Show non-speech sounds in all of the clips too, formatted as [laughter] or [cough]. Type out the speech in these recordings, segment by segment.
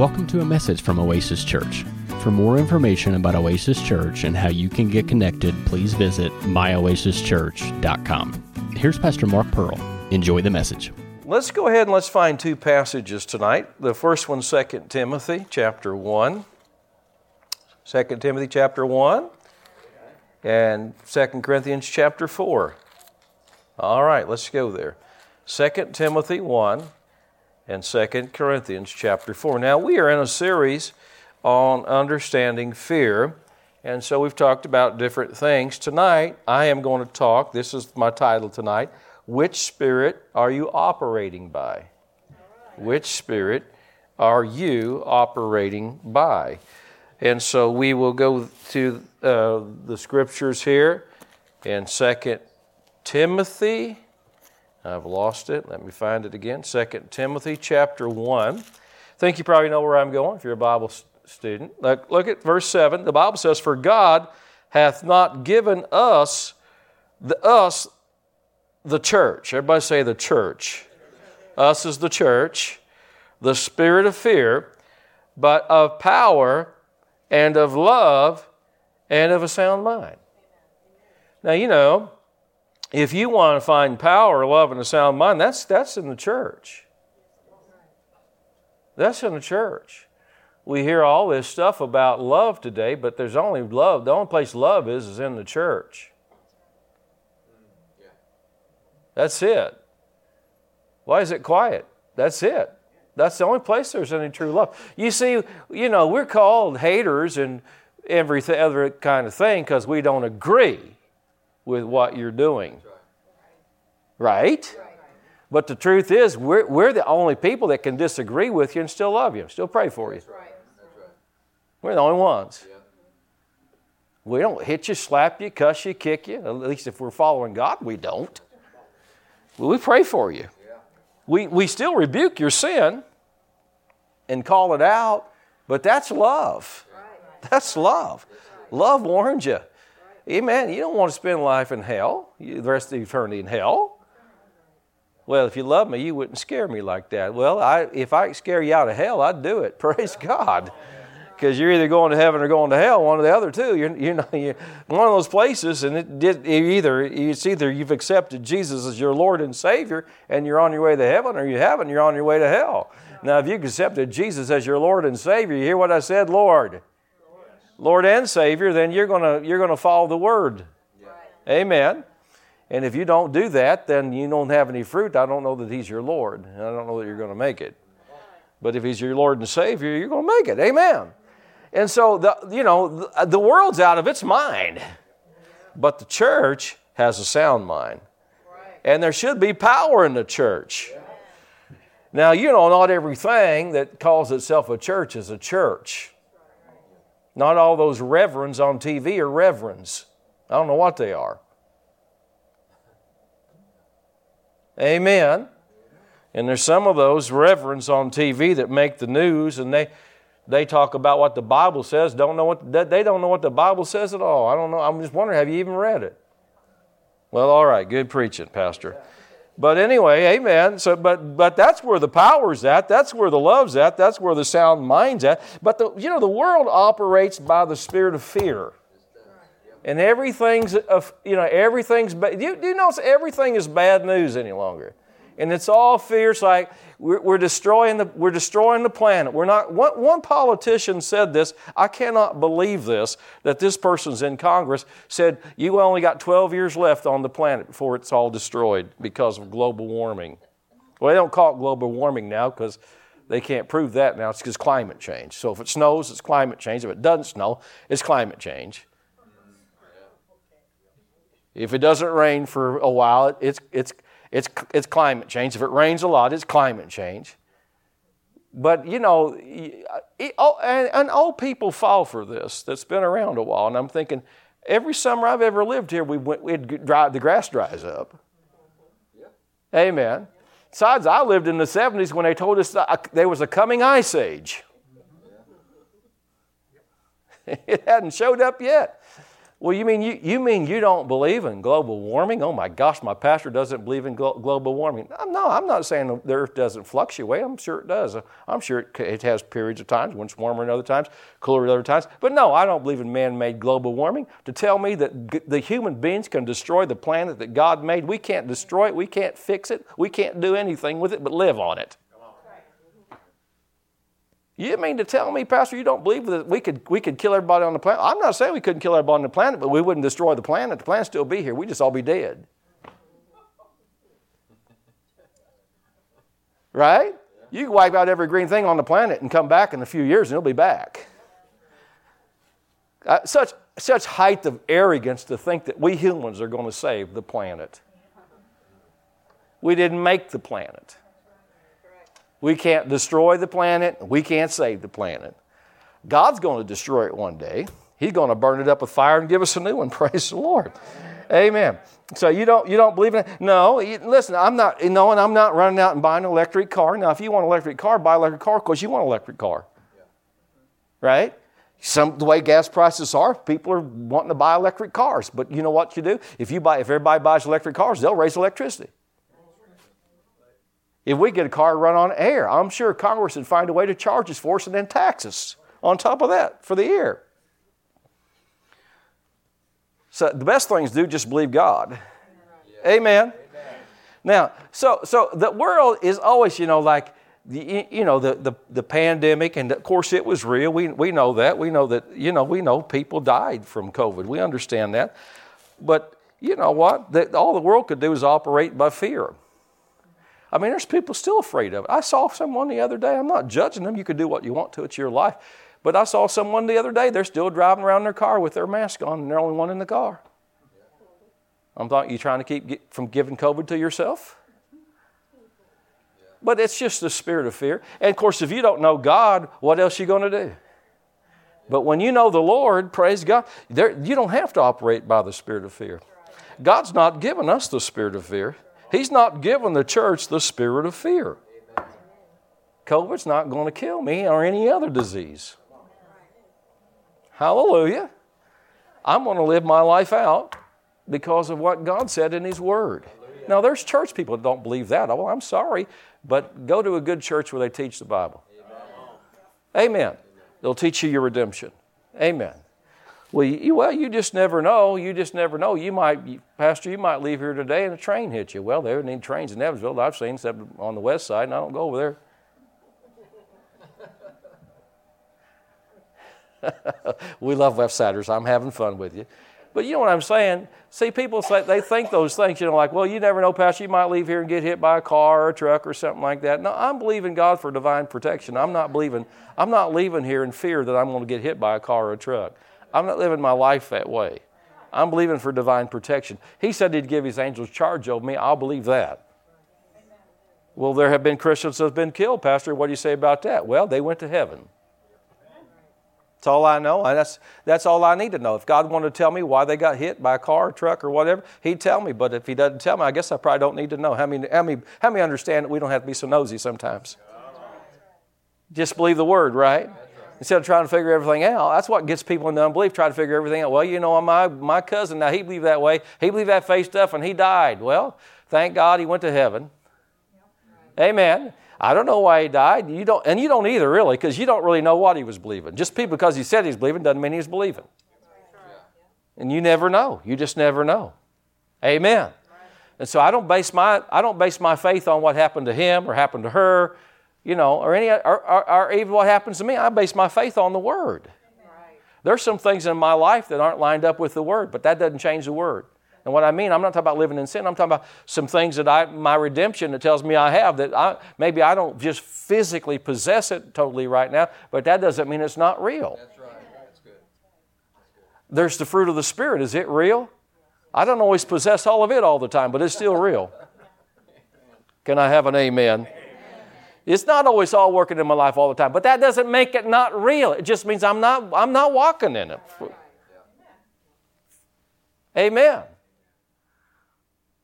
Welcome to a message from Oasis Church. For more information about Oasis Church and how you can get connected, please visit myoasischurch.com. Here's Pastor Mark Pearl. Enjoy the message. Let's go ahead and let's find two passages tonight. The first one, 2 Timothy chapter 1. 2 Timothy chapter 1 and 2 Corinthians chapter 4. All right, let's go there. 2 Timothy 1 and 2 Corinthians chapter 4. Now, we are in a series on understanding fear, and so we've talked about different things. Tonight, I am going to talk, this is my title tonight, Which Spirit Are You Operating By? Which Spirit are you operating by? And so we will go to uh, the scriptures here in 2 Timothy I've lost it. Let me find it again. 2 Timothy chapter 1. I think you probably know where I'm going if you're a Bible student. Look, look at verse 7. The Bible says, For God hath not given us the us the church. Everybody say the church. Us is the church, the spirit of fear, but of power and of love and of a sound mind. Now, you know, if you want to find power, love, and a sound mind, that's, that's in the church. That's in the church. We hear all this stuff about love today, but there's only love. The only place love is is in the church. That's it. Why is it quiet? That's it. That's the only place there's any true love. You see, you know, we're called haters and every other kind of thing because we don't agree with what you're doing. Right? But the truth is, we're, we're the only people that can disagree with you and still love you, still pray for you. We're the only ones. We don't hit you, slap you, cuss you, kick you. At least if we're following God, we don't. Well, we pray for you. We, we still rebuke your sin and call it out, but that's love. That's love. Love warns you. Amen. You don't want to spend life in hell, the rest of eternity in hell. Well, if you love me, you wouldn't scare me like that. Well, I, if I scare you out of hell, I'd do it. [laughs] Praise God. Because you're either going to heaven or going to hell, one or the other two. You're, you know, you're one of those places, and it did either it's either you've accepted Jesus as your Lord and Savior, and you're on your way to heaven, or you haven't, you're on your way to hell. Now, if you've accepted Jesus as your Lord and Savior, you hear what I said, Lord, Lord and Savior, then you're gonna you're gonna follow the Word. Amen. And if you don't do that, then you don't have any fruit. I don't know that He's your Lord. I don't know that you're going to make it. But if He's your Lord and Savior, you're going to make it. Amen. And so, the, you know, the, uh, the world's out of its mind. But the church has a sound mind. And there should be power in the church. Now, you know, not everything that calls itself a church is a church. Not all those reverends on TV are reverends. I don't know what they are. Amen. And there's some of those reverends on TV that make the news and they they talk about what the Bible says, don't know what they don't know what the Bible says at all. I don't know. I'm just wondering, have you even read it? Well, all right, good preaching, Pastor. But anyway, amen. So, but but that's where the power's at. That's where the love's at. That's where the sound mind's at. But the you know the world operates by the spirit of fear and everything's you know everything's bad. You, you notice everything is bad news any longer, and it's all fierce. Like we're, we're, destroying the we're destroying the planet. We're not. One, one politician said this. I cannot believe this. That this person's in Congress said you only got 12 years left on the planet before it's all destroyed because of global warming. Well, they don't call it global warming now because they can't prove that now. It's because climate change. So if it snows, it's climate change. If it doesn't snow, it's climate change. If it doesn't rain for a while, it's, it's, it's, it's climate change. If it rains a lot, it's climate change. But, you know, it, uh, oh, and, and old people fall for this that's been around a while. And I'm thinking, every summer I've ever lived here, we went, we'd dry, the grass dries up. Amen. Besides, I lived in the 70s when they told us uh, there was a coming ice age. [laughs] it hadn't showed up yet. Well, you mean you, you mean you don't believe in global warming? Oh my gosh, my pastor doesn't believe in glo- global warming. No, I'm not saying the earth doesn't fluctuate. I'm sure it does. I'm sure it, it has periods of times when it's warmer and other times, cooler at other times. But no, I don't believe in man-made global warming. To tell me that g- the human beings can destroy the planet that God made, we can't destroy it, we can't fix it, we can't do anything with it but live on it. You mean to tell me, Pastor, you don't believe that we could, we could kill everybody on the planet? I'm not saying we couldn't kill everybody on the planet, but we wouldn't destroy the planet. The planet still be here. We'd just all be dead. Right? You can wipe out every green thing on the planet and come back in a few years and it'll be back. Uh, such, such height of arrogance to think that we humans are going to save the planet. We didn't make the planet. We can't destroy the planet. We can't save the planet. God's going to destroy it one day. He's going to burn it up with fire and give us a new one. [laughs] Praise the Lord. Amen. So you don't you don't believe in it? No. Listen, I'm not. You know, and I'm not running out and buying an electric car. Now, if you want an electric car, buy an electric car because you want an electric car. Right? Some the way gas prices are, people are wanting to buy electric cars. But you know what you do? If you buy, if everybody buys electric cars, they'll raise electricity. If we get a car run on air, I'm sure Congress would find a way to charge us for us and then tax us on top of that for the air. So the best thing is do just believe God. Yeah. Amen. Amen. Now, so so the world is always, you know, like the, you know the, the, the pandemic, and of course it was real. We we know that. We know that. You know, we know people died from COVID. We understand that. But you know what? That all the world could do is operate by fear. I mean, there's people still afraid of it. I saw someone the other day, I'm not judging them, you can do what you want to, it's your life. But I saw someone the other day, they're still driving around in their car with their mask on, and they're the only one in the car. I'm thought you trying to keep from giving COVID to yourself? But it's just the spirit of fear. And of course, if you don't know God, what else are you going to do? But when you know the Lord, praise God, there, you don't have to operate by the spirit of fear. God's not given us the spirit of fear. He's not given the church the spirit of fear. COVID's not going to kill me or any other disease. Hallelujah. I'm going to live my life out because of what God said in His Word. Now, there's church people that don't believe that. Well, I'm sorry, but go to a good church where they teach the Bible. Amen. They'll teach you your redemption. Amen. Well, you, well, you just never know. You just never know. You might, Pastor, you might leave here today and a train hits you. Well, there need trains in Evansville. I've seen except on the west side, and I don't go over there. [laughs] we love West Siders. I'm having fun with you. But you know what I'm saying? See, people say they think those things, you know, like, well, you never know, Pastor, you might leave here and get hit by a car or a truck or something like that. No, I'm believing God for divine protection. I'm not believing, I'm not leaving here in fear that I'm going to get hit by a car or a truck. I'm not living my life that way. I'm believing for divine protection. He said He'd give His angels charge over me. I'll believe that. Well, there have been Christians that have been killed, Pastor. What do you say about that? Well, they went to heaven. That's all I know. And That's, that's all I need to know. If God wanted to tell me why they got hit by a car, truck, or whatever, He'd tell me. But if He doesn't tell me, I guess I probably don't need to know. How many, how many, how many understand that we don't have to be so nosy sometimes? Just believe the word, right? Instead of trying to figure everything out. That's what gets people into unbelief, try to figure everything out. Well, you know, my, my cousin, now he believed that way. He believed that faith stuff and he died. Well, thank God he went to heaven. Amen. I don't know why he died. You don't, and you don't either, really, because you don't really know what he was believing. Just because he said he's believing doesn't mean he's believing. And you never know. You just never know. Amen. And so I don't base my I don't base my faith on what happened to him or happened to her you know, or any, or, or, or, even what happens to me. I base my faith on the Word. Right. There's some things in my life that aren't lined up with the Word, but that doesn't change the Word. And what I mean, I'm not talking about living in sin. I'm talking about some things that I, my redemption that tells me I have that I, maybe I don't just physically possess it totally right now, but that doesn't mean it's not real. That's right. That's good. That's good. There's the fruit of the Spirit. Is it real? I don't always possess all of it all the time, but it's still real. Can I have an amen? It's not always all working in my life all the time, but that doesn't make it not real. It just means I'm not, I'm not walking in it. Amen.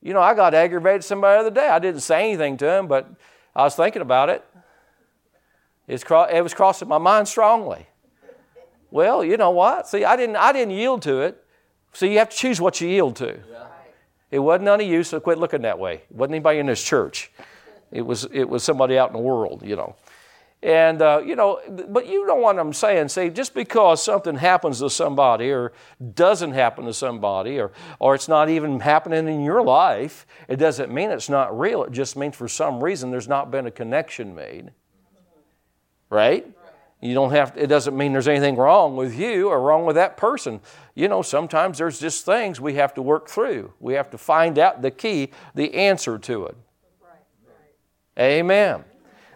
You know, I got aggravated somebody the other day. I didn't say anything to him, but I was thinking about it. It was crossing my mind strongly. Well, you know what? See, I didn't, I didn't yield to it So you have to choose what you yield to. It wasn't none of you, so quit looking that way. It wasn't anybody in this church. It was, it was somebody out in the world, you know. And, uh, you know, but you know what I'm saying. See, just because something happens to somebody or doesn't happen to somebody or, or it's not even happening in your life, it doesn't mean it's not real. It just means for some reason there's not been a connection made. Right? You don't have to, it doesn't mean there's anything wrong with you or wrong with that person. You know, sometimes there's just things we have to work through. We have to find out the key, the answer to it. Amen.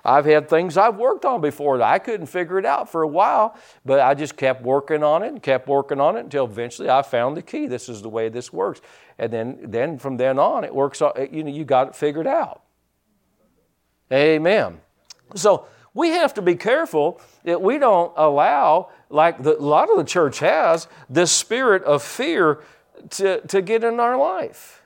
I've had things I've worked on before that I couldn't figure it out for a while, but I just kept working on it and kept working on it until eventually I found the key. This is the way this works. And then, then from then on, it works, you know, you got it figured out. Amen. So we have to be careful that we don't allow, like the, a lot of the church has, this spirit of fear to, to get in our life.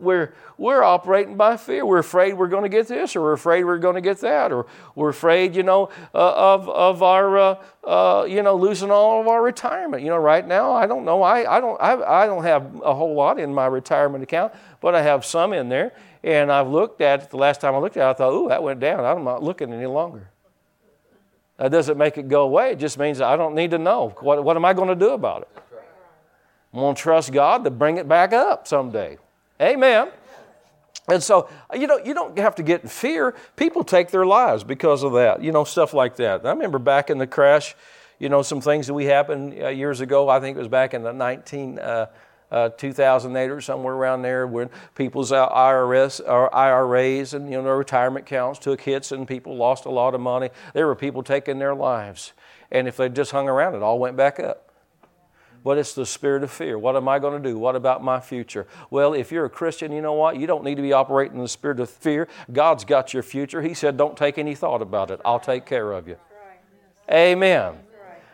We're, we're operating by fear. We're afraid we're going to get this, or we're afraid we're going to get that, or we're afraid, you know, uh, of, of our, uh, uh, you know, losing all of our retirement. You know, right now, I don't know. I, I, don't, I, I don't have a whole lot in my retirement account, but I have some in there. And I've looked at it, the last time I looked at it, I thought, ooh, that went down. I'm not looking any longer. That doesn't make it go away. It just means I don't need to know. What, what am I going to do about it? I'm going to trust God to bring it back up someday. Amen. And so, you know, you don't have to get in fear. People take their lives because of that, you know, stuff like that. I remember back in the crash, you know, some things that we happened uh, years ago. I think it was back in the 19, uh, uh, 2008 or somewhere around there when people's IRS or IRAs and, you know, their retirement accounts took hits and people lost a lot of money. There were people taking their lives. And if they just hung around, it all went back up but it's the spirit of fear. What am I going to do? What about my future? Well, if you're a Christian, you know what? You don't need to be operating in the spirit of fear. God's got your future. He said, Don't take any thought about it. I'll take care of you. Amen.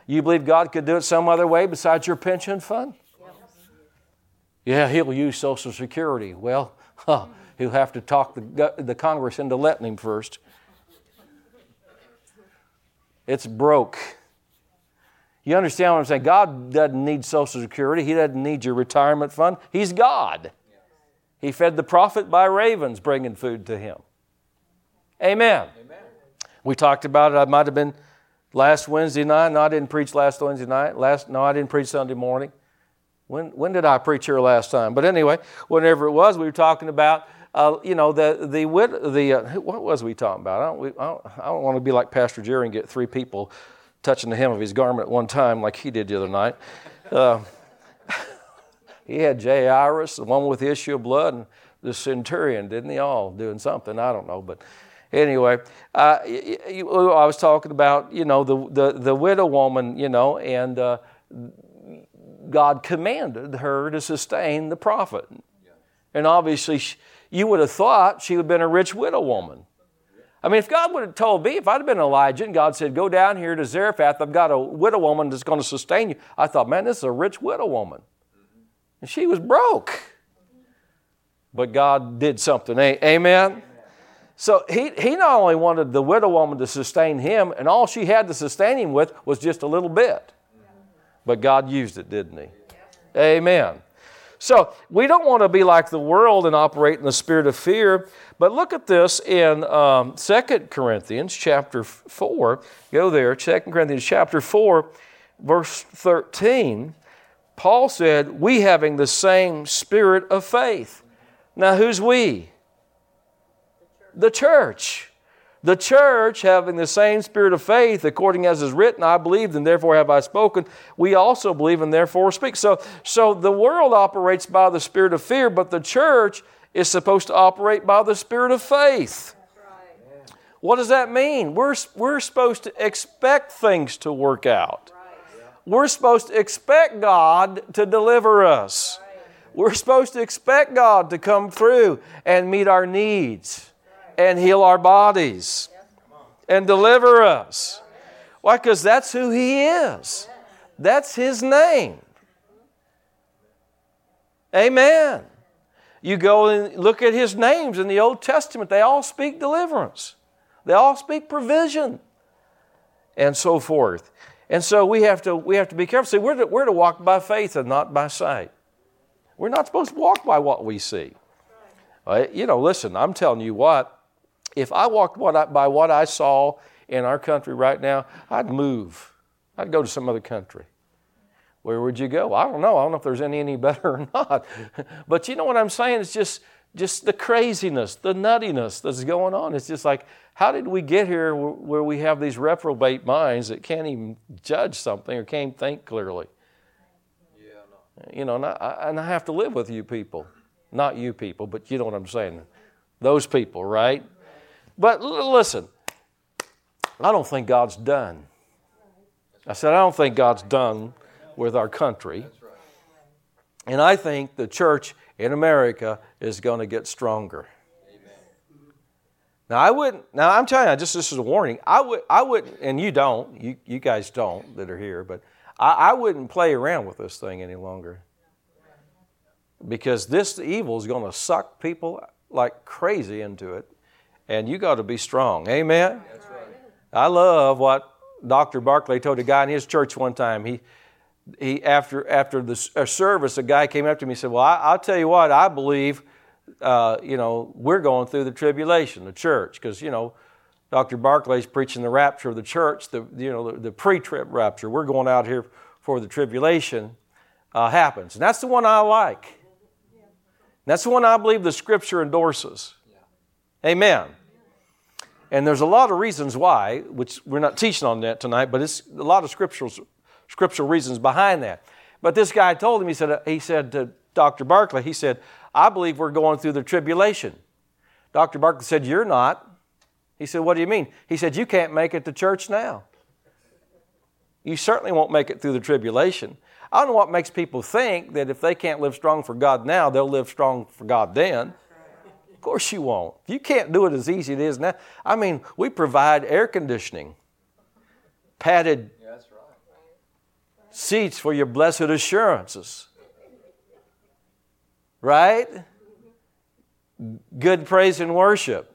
You believe God could do it some other way besides your pension fund? Yeah, he'll use Social Security. Well, huh, he'll have to talk the, the Congress into letting him first. It's broke. You understand what I'm saying? God doesn't need Social Security, He doesn't need your retirement fund. He's God. He fed the prophet by ravens bringing food to him. Amen. Amen. We talked about it. I might have been last Wednesday night. No, I didn't preach last Wednesday night. Last, no, I didn't preach Sunday morning. When, when did I preach here last time? But anyway, whenever it was, we were talking about, uh, you know, the, the, the uh, what was we talking about? I don't, we, I, don't, I don't want to be like Pastor Jerry and get three people touching the hem of his garment one time, like he did the other night. Uh, [laughs] he had Jairus, the one with the issue of blood, and the centurion, didn't they all doing something? I don't know, but anyway, uh, I was talking about you know the the, the widow woman, you know, and uh, God commanded her to sustain the prophet, and obviously she, you would have thought she would have been a rich widow woman. I mean, if God would have told me, if I'd have been Elijah and God said, Go down here to Zarephath, I've got a widow woman that's going to sustain you, I thought, Man, this is a rich widow woman. And she was broke. But God did something. Amen? So he, he not only wanted the widow woman to sustain him, and all she had to sustain him with was just a little bit. But God used it, didn't he? Amen. So we don't want to be like the world and operate in the spirit of fear. But look at this in um, 2 Corinthians chapter 4. Go there, 2 Corinthians chapter 4, verse 13. Paul said, We having the same spirit of faith. Now, who's we? The church. The church, having the same spirit of faith, according as is written, I believed and therefore have I spoken, we also believe and therefore speak. So, so the world operates by the spirit of fear, but the church is supposed to operate by the spirit of faith. What does that mean? We're, we're supposed to expect things to work out. We're supposed to expect God to deliver us. We're supposed to expect God to come through and meet our needs and heal our bodies and deliver us. Why? Because that's who He is, that's His name. Amen. You go and look at His names in the Old Testament, they all speak deliverance, they all speak provision, and so forth. And so we have to, we have to be careful. See, we're to, we're to walk by faith and not by sight. We're not supposed to walk by what we see. Uh, you know, listen, I'm telling you what, if I walked what I, by what I saw in our country right now, I'd move. I'd go to some other country. Where would you go? I don't know. I don't know if there's any any better or [laughs] not. but you know what I'm saying? It's just just the craziness, the nuttiness that's going on. It's just like, how did we get here where we have these reprobate minds that can't even judge something or can't think clearly? Yeah, no. You know, and I, and I have to live with you people. Not you people, but you know what I'm saying. Those people, right? But l- listen, I don't think God's done. I said, I don't think God's done with our country. Right. And I think the church in America is going to get stronger. Amen. Now I wouldn't. Now I'm telling you, just this is a warning. I would. I wouldn't, and you don't. You you guys don't that are here, but I, I wouldn't play around with this thing any longer. Because this evil is going to suck people like crazy into it, and you got to be strong. Amen. That's right. I love what Dr. Barclay told a guy in his church one time. He, he after after the service, a guy came up to me and said, "Well, I, I'll tell you what. I believe, uh, you know, we're going through the tribulation, the church, because you know, Dr. Barclay's preaching the rapture of the church, the you know, the, the pre-trib rapture. We're going out here for the tribulation uh, happens, and that's the one I like. That's the one I believe the Scripture endorses. Amen. And there's a lot of reasons why, which we're not teaching on that tonight, but it's a lot of scriptural, scriptural reasons behind that. But this guy told him, he said, he said to Dr. Barclay, he said, I believe we're going through the tribulation. Dr. Barclay said, You're not. He said, What do you mean? He said, You can't make it to church now. You certainly won't make it through the tribulation. I don't know what makes people think that if they can't live strong for God now, they'll live strong for God then. Of course you won't. You can't do it as easy as it is now. I mean, we provide air conditioning, padded. Seats for your blessed assurances. Right? Good praise and worship.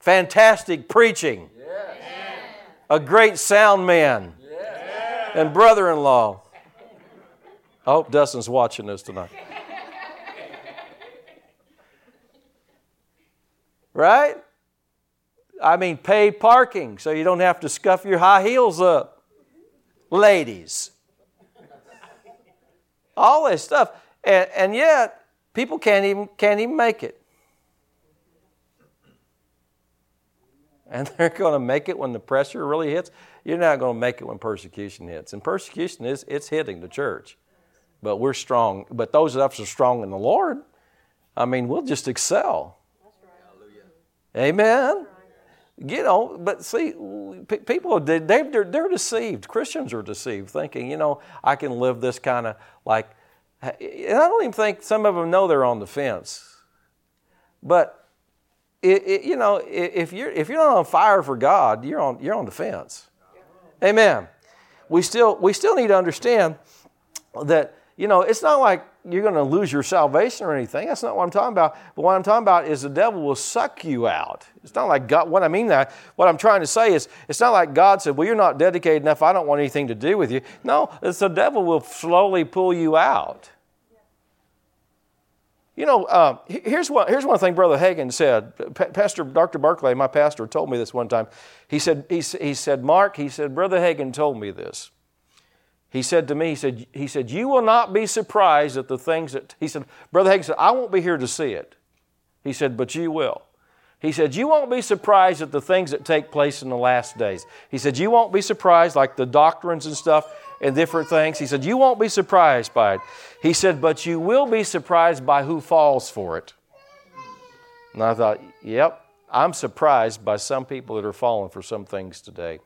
Fantastic preaching. A great sound man. And brother in law. I hope Dustin's watching this tonight. Right? I mean, paid parking so you don't have to scuff your high heels up. Ladies. All this stuff. And, and yet, people can't even, can't even make it. And [laughs] they're going to make it when the pressure really hits. You're not going to make it when persecution hits. And persecution is it's hitting the church. But we're strong. But those of us are strong in the Lord, I mean, we'll just excel. Hallelujah. Amen. You know, but see, people they they're, they're deceived. Christians are deceived, thinking, you know, I can live this kind of like. And I don't even think some of them know they're on the fence. But it, it, you know, if you're if you're not on fire for God, you're on you're on the fence. Amen. We still we still need to understand that you know it's not like you're going to lose your salvation or anything. That's not what I'm talking about. But what I'm talking about is the devil will suck you out. It's not like God. What I mean that what I'm trying to say is it's not like God said, "Well, you're not dedicated enough. I don't want anything to do with you." No, it's the devil will slowly pull you out. You know, uh, here's one. Here's one thing Brother Hagin said. Pa- pastor Dr. Barclay, my pastor, told me this one time. He said, he, he said, Mark, he said, Brother Hagin told me this. He said to me, he said, he said, you will not be surprised at the things that he said. Brother Hagin said, I won't be here to see it. He said, but you will. He said, You won't be surprised at the things that take place in the last days. He said, You won't be surprised, like the doctrines and stuff and different things. He said, You won't be surprised by it. He said, But you will be surprised by who falls for it. And I thought, Yep, I'm surprised by some people that are falling for some things today.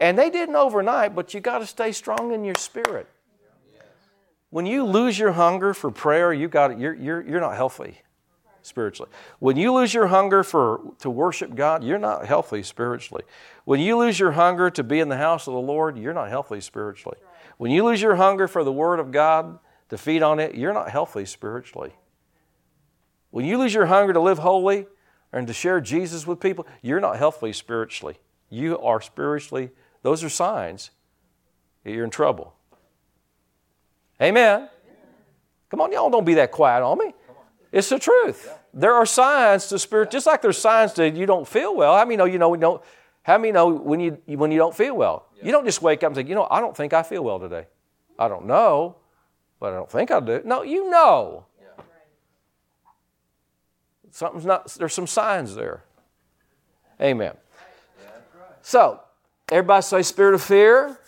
And they didn't overnight, but you got to stay strong in your spirit. When you lose your hunger for prayer, you got you're, you're, you're not healthy spiritually. When you lose your hunger for to worship God, you're not healthy spiritually. When you lose your hunger to be in the house of the Lord, you're not healthy spiritually. When you lose your hunger for the Word of God, to feed on it, you're not healthy spiritually. When you lose your hunger to live holy and to share Jesus with people, you're not healthy spiritually. You are spiritually, those are signs that you're in trouble. Amen. Come on, y'all don't be that quiet on me. It's the truth. There are signs to spirit, just like there's signs that you don't feel well. How many know you know we don't? How many know when you when you don't feel well? You don't just wake up and say, you know, I don't think I feel well today. I don't know, but I don't think I do. No, you know. Something's not. There's some signs there. Amen. So, everybody say spirit of fear,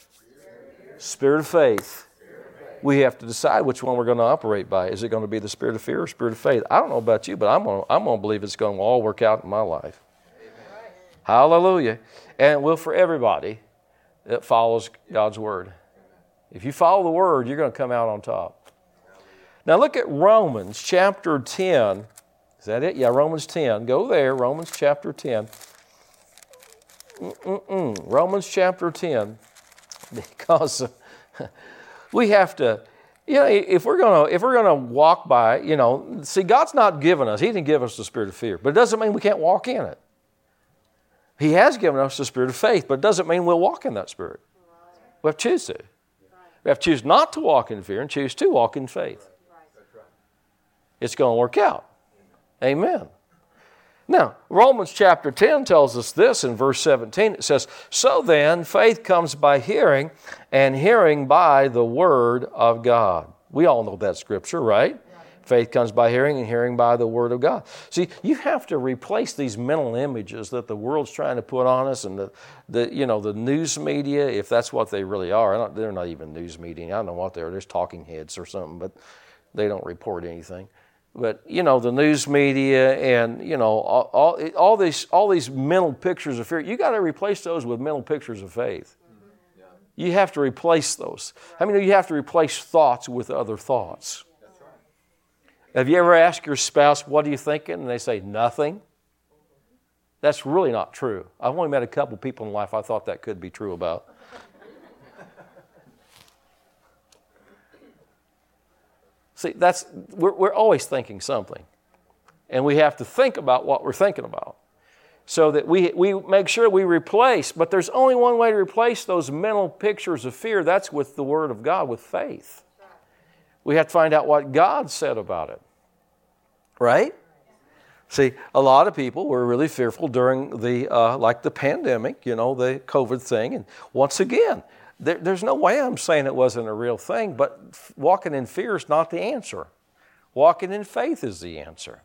spirit of faith. We have to decide which one we're going to operate by. Is it going to be the spirit of fear or spirit of faith? I don't know about you, but I'm going to, I'm going to believe it's going to all work out in my life. Hallelujah. And it will for everybody that follows God's word. If you follow the word, you're going to come out on top. Now look at Romans chapter 10. Is that it? Yeah, Romans 10. Go there, Romans chapter 10. Mm-mm-mm. Romans chapter 10. [laughs] Because we have to, you know, if we're gonna if we're gonna walk by, you know, see, God's not given us, He didn't give us the spirit of fear, but it doesn't mean we can't walk in it. He has given us the spirit of faith, but it doesn't mean we'll walk in that spirit. We have to choose to. We have to choose not to walk in fear and choose to walk in faith. It's going to work out. Amen. Now, Romans chapter 10 tells us this in verse 17. It says, So then, faith comes by hearing, and hearing by the word of God. We all know that scripture, right? Faith comes by hearing, and hearing by the word of God. See, you have to replace these mental images that the world's trying to put on us, and the, the you know the news media, if that's what they really are. they're not even news media. I don't know what they are. They're talking heads or something, but they don't report anything but you know the news media and you know all, all, all, these all these mental pictures of fear you got to replace those with mental pictures of faith mm-hmm. yeah. you have to replace those i mean you have to replace thoughts with other thoughts right. have you ever asked your spouse what are you thinking and they say nothing that's really not true i've only met a couple people in life i thought that could be true about See, that's, we're, we're always thinking something. And we have to think about what we're thinking about so that we, we make sure we replace, but there's only one way to replace those mental pictures of fear that's with the Word of God, with faith. We have to find out what God said about it. Right? See, a lot of people were really fearful during the, uh, like the pandemic, you know, the COVID thing. And once again, there, there's no way I'm saying it wasn't a real thing, but walking in fear is not the answer. Walking in faith is the answer.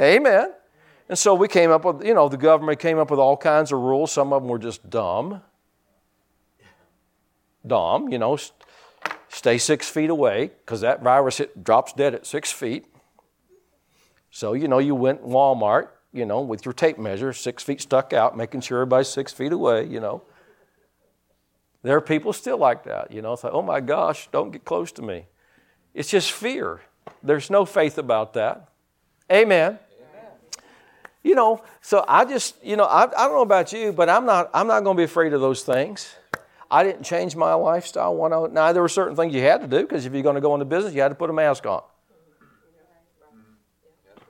Amen. And so we came up with, you know, the government came up with all kinds of rules. Some of them were just dumb. Dumb, you know, stay six feet away because that virus hit, drops dead at six feet. So, you know, you went Walmart, you know, with your tape measure, six feet stuck out, making sure everybody's six feet away, you know. There are people still like that, you know. It's like, oh my gosh, don't get close to me. It's just fear. There's no faith about that. Amen. Amen. You know, so I just, you know, I, I don't know about you, but I'm not, I'm not going to be afraid of those things. I didn't change my lifestyle. One, now there were certain things you had to do because if you're going to go into business, you had to put a mask on.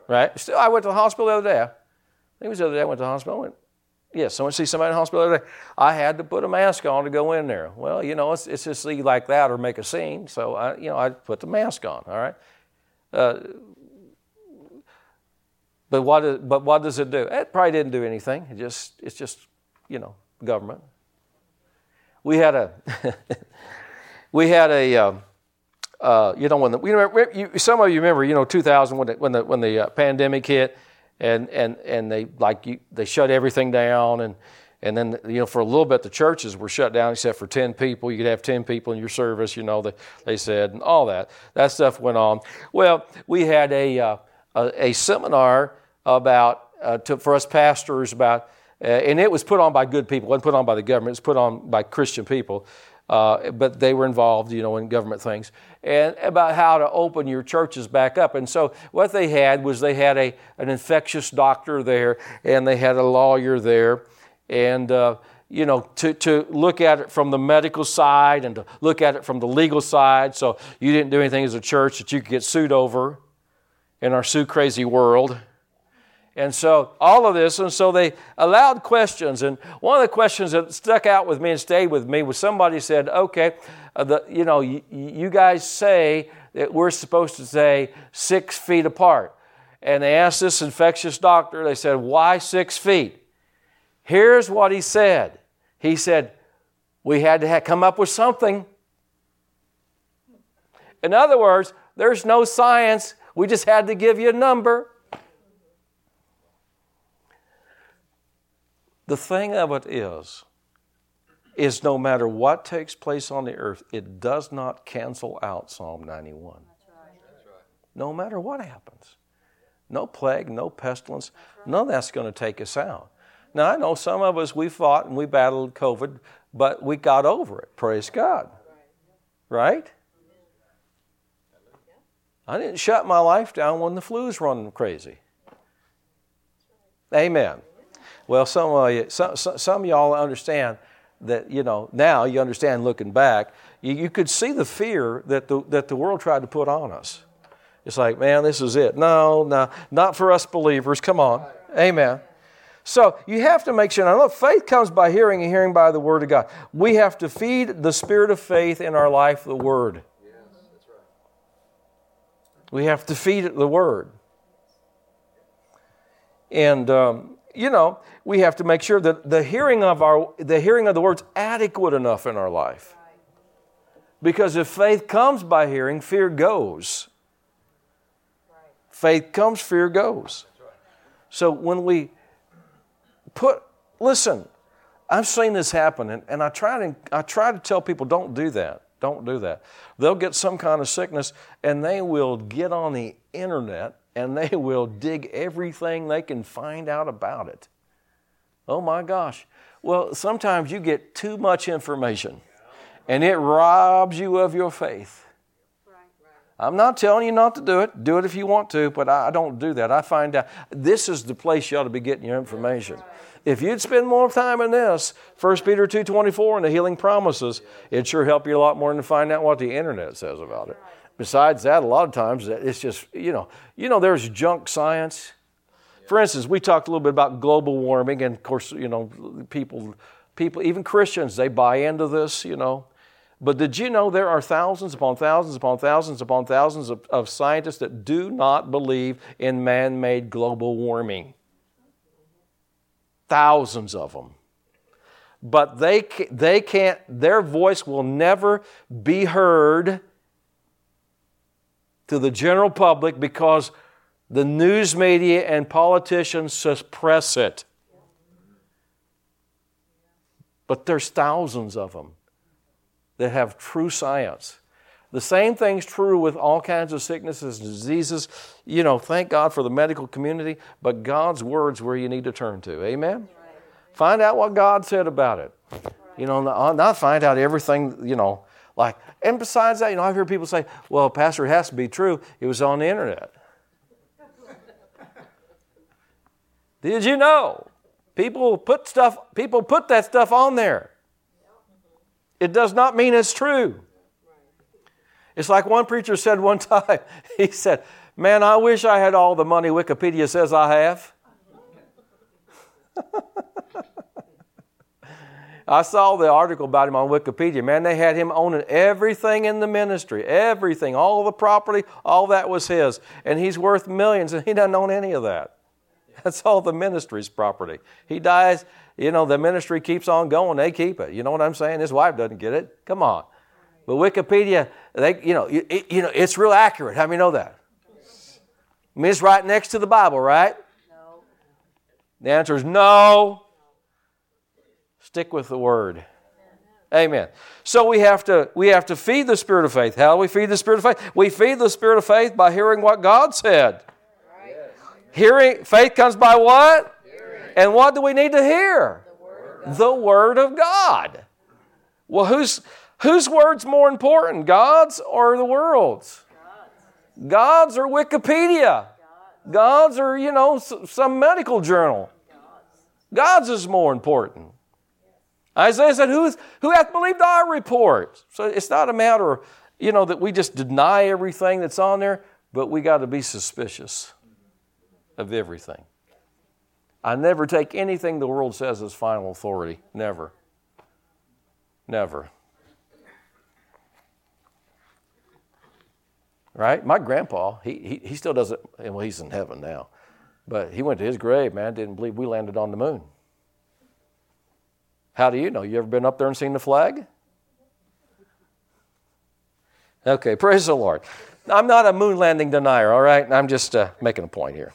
Right? Still, I went to the hospital the other day. I think it was the other day I went to the hospital. I went, Yes, I went see somebody in the hospital. I had to put a mask on to go in there. Well, you know, it's, it's just like that or make a scene. So, I, you know, I put the mask on, all right? Uh, but, what is, but what does it do? It probably didn't do anything. It just, it's just, you know, government. We had a, [laughs] we had a, uh, uh, you know, when the, you remember, you, some of you remember, you know, 2000 when the, when the, when the uh, pandemic hit and and and they like you, they shut everything down and and then you know for a little bit the churches were shut down except for 10 people. You could have 10 people in your service you know they, they said and all that. That stuff went on. Well we had a uh, a, a, seminar about uh, to, for us pastors about uh, and it was put on by good people. It wasn't put on by the government. It was put on by christian people uh, but they were involved, you know, in government things, and about how to open your churches back up. And so what they had was they had a, an infectious doctor there, and they had a lawyer there, and uh, you know, to, to look at it from the medical side and to look at it from the legal side. So you didn't do anything as a church that you could get sued over in our sue crazy world. And so all of this, and so they allowed questions. And one of the questions that stuck out with me and stayed with me was somebody said, "Okay, uh, the, you know, you, you guys say that we're supposed to say six feet apart." And they asked this infectious doctor. They said, "Why six feet?" Here's what he said. He said, "We had to come up with something." In other words, there's no science. We just had to give you a number. The thing of it is, is no matter what takes place on the earth, it does not cancel out Psalm 91. No matter what happens. No plague, no pestilence, none of that's going to take us out. Now, I know some of us, we fought and we battled COVID, but we got over it. Praise God. Right? I didn't shut my life down when the flu's running crazy. Amen. Well, some of you, some, some of y'all understand that, you know, now you understand looking back, you, you could see the fear that the, that the world tried to put on us. It's like, man, this is it. No, no, not for us believers. Come on. Amen. So you have to make sure. Now, look, faith comes by hearing and hearing by the Word of God. We have to feed the spirit of faith in our life, the Word. Yes, that's right. We have to feed it the Word. And um, you know, we have to make sure that the hearing of our the hearing of the words adequate enough in our life. Because if faith comes by hearing, fear goes. Faith comes, fear goes. So when we put listen, I've seen this happen, and, and I try to I try to tell people don't do that. Don't do that. They'll get some kind of sickness and they will get on the internet and they [laughs] will dig everything they can find out about it. Oh my gosh. Well, sometimes you get too much information and it robs you of your faith. I'm not telling you not to do it. Do it if you want to, but I don't do that. I find out this is the place you ought to be getting your information. If you'd spend more time in this, 1 Peter 2.24 and the healing promises, it'd sure help you a lot more than to find out what the internet says about it. Besides that, a lot of times it's just, you know, you know, there's junk science. For instance, we talked a little bit about global warming, and of course, you know, people, people, even Christians, they buy into this, you know. But did you know there are thousands upon thousands upon thousands upon thousands of, of scientists that do not believe in man made global warming? Thousands of them. But they, they can't, their voice will never be heard to the general public because the news media and politicians suppress it. But there's thousands of them that have true science. The same thing's true with all kinds of sicknesses and diseases. You know, thank God for the medical community, but God's word's where you need to turn to. Amen? Find out what God said about it. You know, not find out everything, you know, like, and besides that, you know, I've heard people say, well, Pastor, it has to be true. It was on the internet. Did you know? People put stuff, people put that stuff on there. It does not mean it's true. It's like one preacher said one [laughs] time, he said, Man, I wish I had all the money Wikipedia says I have. [laughs] I saw the article about him on Wikipedia. Man, they had him owning everything in the ministry, everything, all the property, all that was his. And he's worth millions, and he doesn't own any of that. That's all the ministry's property. He dies, you know, the ministry keeps on going, they keep it. You know what I'm saying? His wife doesn't get it. Come on. But Wikipedia, they, you know, it, you know, it's real accurate. How do you know that? I mean, it's right next to the Bible, right? No. The answer is no. Stick with the word. Amen. So we have to we have to feed the spirit of faith. How do we feed the spirit of faith? We feed the spirit of faith by hearing what God said. Right. Hearing faith comes by what? Hearing. And what do we need to hear? The word, the word of God. Well, whose whose word's more important, God's or the world's? God's, God's or Wikipedia? God's. God's or you know some medical journal? God's. God's is more important. Isaiah said, Who, who hath believed our report? So it's not a matter, you know, that we just deny everything that's on there, but we got to be suspicious of everything. I never take anything the world says as final authority. Never. Never. Right? My grandpa, he, he, he still doesn't, well, he's in heaven now, but he went to his grave, man, didn't believe we landed on the moon. How do you know? You ever been up there and seen the flag? Okay, praise the Lord. I'm not a moon landing denier, all right? I'm just uh, making a point here.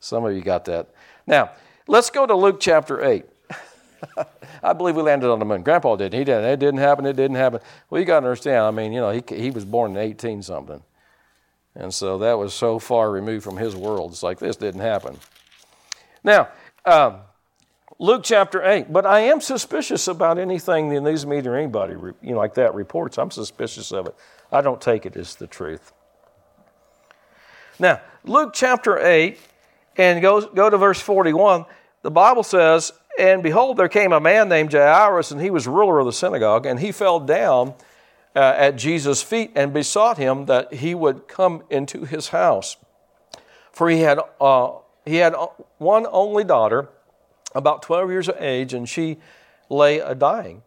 Some of you got that. Now, let's go to Luke chapter 8. [laughs] I believe we landed on the moon. Grandpa didn't. He didn't. It didn't happen. It didn't happen. Well, you got to understand. I mean, you know, he, he was born in 18 something. And so that was so far removed from his world. It's like this didn't happen. Now, um, Luke chapter 8. But I am suspicious about anything the news media or anybody you know, like that reports. I'm suspicious of it. I don't take it as the truth. Now, Luke chapter 8, and go, go to verse 41. The Bible says, And behold, there came a man named Jairus, and he was ruler of the synagogue, and he fell down uh, at Jesus' feet and besought him that he would come into his house. For he had, uh, he had one only daughter about 12 years of age, and she lay a dying.